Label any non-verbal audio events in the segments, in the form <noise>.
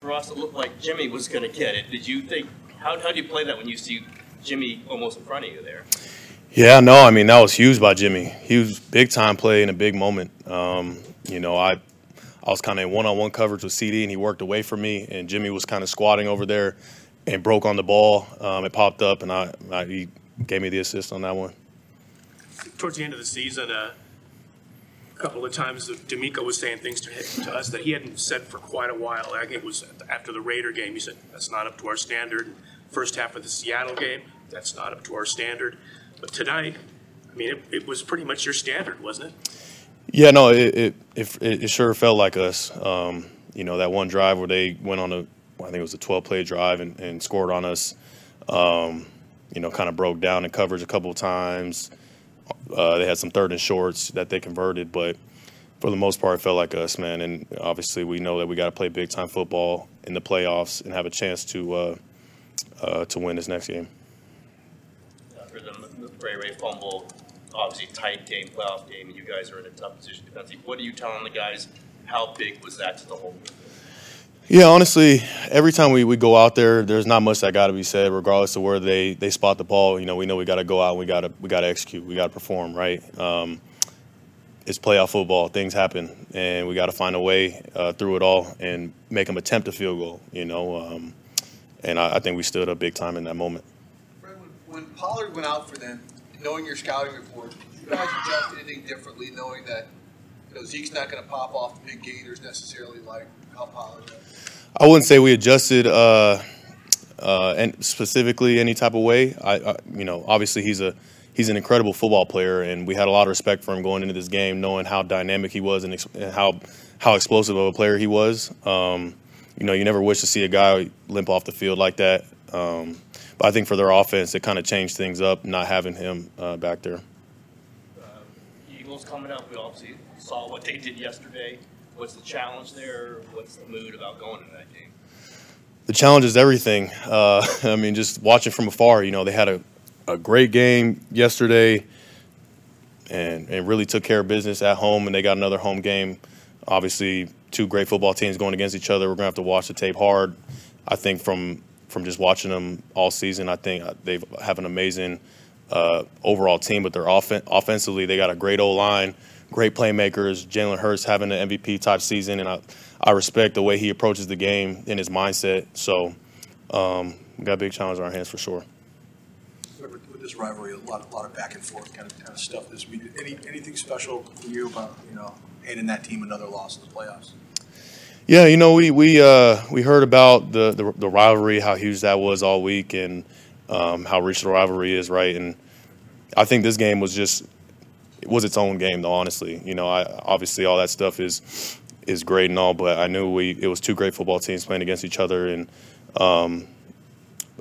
For us, it looked like Jimmy was going to get it. Did you think? How how do you play that when you see Jimmy almost in front of you there? Yeah, no, I mean that was huge by Jimmy. He was big time play in a big moment. Um, you know, I I was kind of in one on one coverage with CeeDee, and he worked away from me, and Jimmy was kind of squatting over there and broke on the ball. Um, it popped up, and I, I he gave me the assist on that one. towards the end of the season, uh, a couple of times, that DeMeco was saying things to, to us that he hadn't said for quite a while. I think it was after the Raider game. He said, that's not up to our standard. First half of the Seattle game, that's not up to our standard. But tonight, I mean, it, it was pretty much your standard, wasn't it? Yeah, no, it it, it, it sure felt like us. Um, you know, that one drive where they went on a, I think it was a 12 play drive and, and scored on us. Um, you know, kind of broke down in coverage a couple of times. Uh, they had some third and shorts that they converted, but for the most part, it felt like us, man. And obviously, we know that we got to play big time football in the playoffs and have a chance to uh, uh, to win this next game. After the Ray Ray fumble, obviously tight game, playoff game, and you guys are in a tough position defensively. What are you telling the guys? How big was that to the whole? Yeah, honestly, every time we, we go out there, there's not much that got to be said, regardless of where they, they spot the ball. You know, we know we got to go out, and we got to we got to execute, we got to perform, right? Um, it's playoff football; things happen, and we got to find a way uh, through it all and make them attempt a field goal. You know, um, and I, I, think we stood up big time in that moment. When, when Pollard went out for them, knowing your scouting report, you guys adjust anything differently, knowing that you know, Zeke's not going to pop off the big gainers necessarily like how Pollard does? I wouldn't say we adjusted uh, uh, and specifically any type of way. I, I, you know, obviously he's a he's an incredible football player, and we had a lot of respect for him going into this game, knowing how dynamic he was and, ex- and how how explosive of a player he was. Um, you know, you never wish to see a guy limp off the field like that. Um, but I think for their offense, it kind of changed things up not having him uh, back there. Uh, Eagles coming up, we obviously saw what they did yesterday. What's the challenge there? What's the mood about going in that game? The challenge is everything. Uh, <laughs> I mean, just watching from afar, you know, they had a, a great game yesterday and, and really took care of business at home, and they got another home game. Obviously, two great football teams going against each other. We're going to have to watch the tape hard. I think from from just watching them all season, I think they have an amazing uh, overall team, but they're off- offensively, they got a great O line great playmakers. Jalen Hurts having an MVP type season, and I, I respect the way he approaches the game and his mindset. So, um, we got a big challenge on our hands for sure. With this rivalry, a lot, a lot of back and forth kind of, kind of stuff this week. Any, anything special for you about you know handing that team another loss in the playoffs? Yeah, you know, we we uh, we heard about the, the, the rivalry, how huge that was all week, and um, how rich the rivalry is, right? And I think this game was just it was its own game, though. Honestly, you know, I obviously all that stuff is is great and all, but I knew we it was two great football teams playing against each other, and um,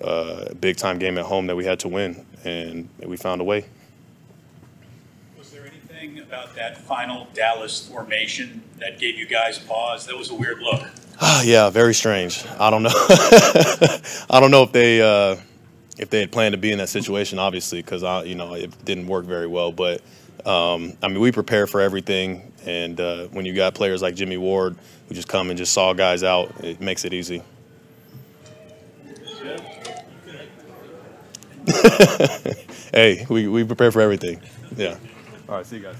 uh, big time game at home that we had to win, and we found a way. Was there anything about that final Dallas formation that gave you guys pause? That was a weird look. Ah, <sighs> yeah, very strange. I don't know. <laughs> I don't know if they. Uh, if they had planned to be in that situation, obviously, because I, you know, it didn't work very well. But um, I mean, we prepare for everything, and uh, when you got players like Jimmy Ward who just come and just saw guys out, it makes it easy. <laughs> hey, we, we prepare for everything. Yeah. All right, see you guys.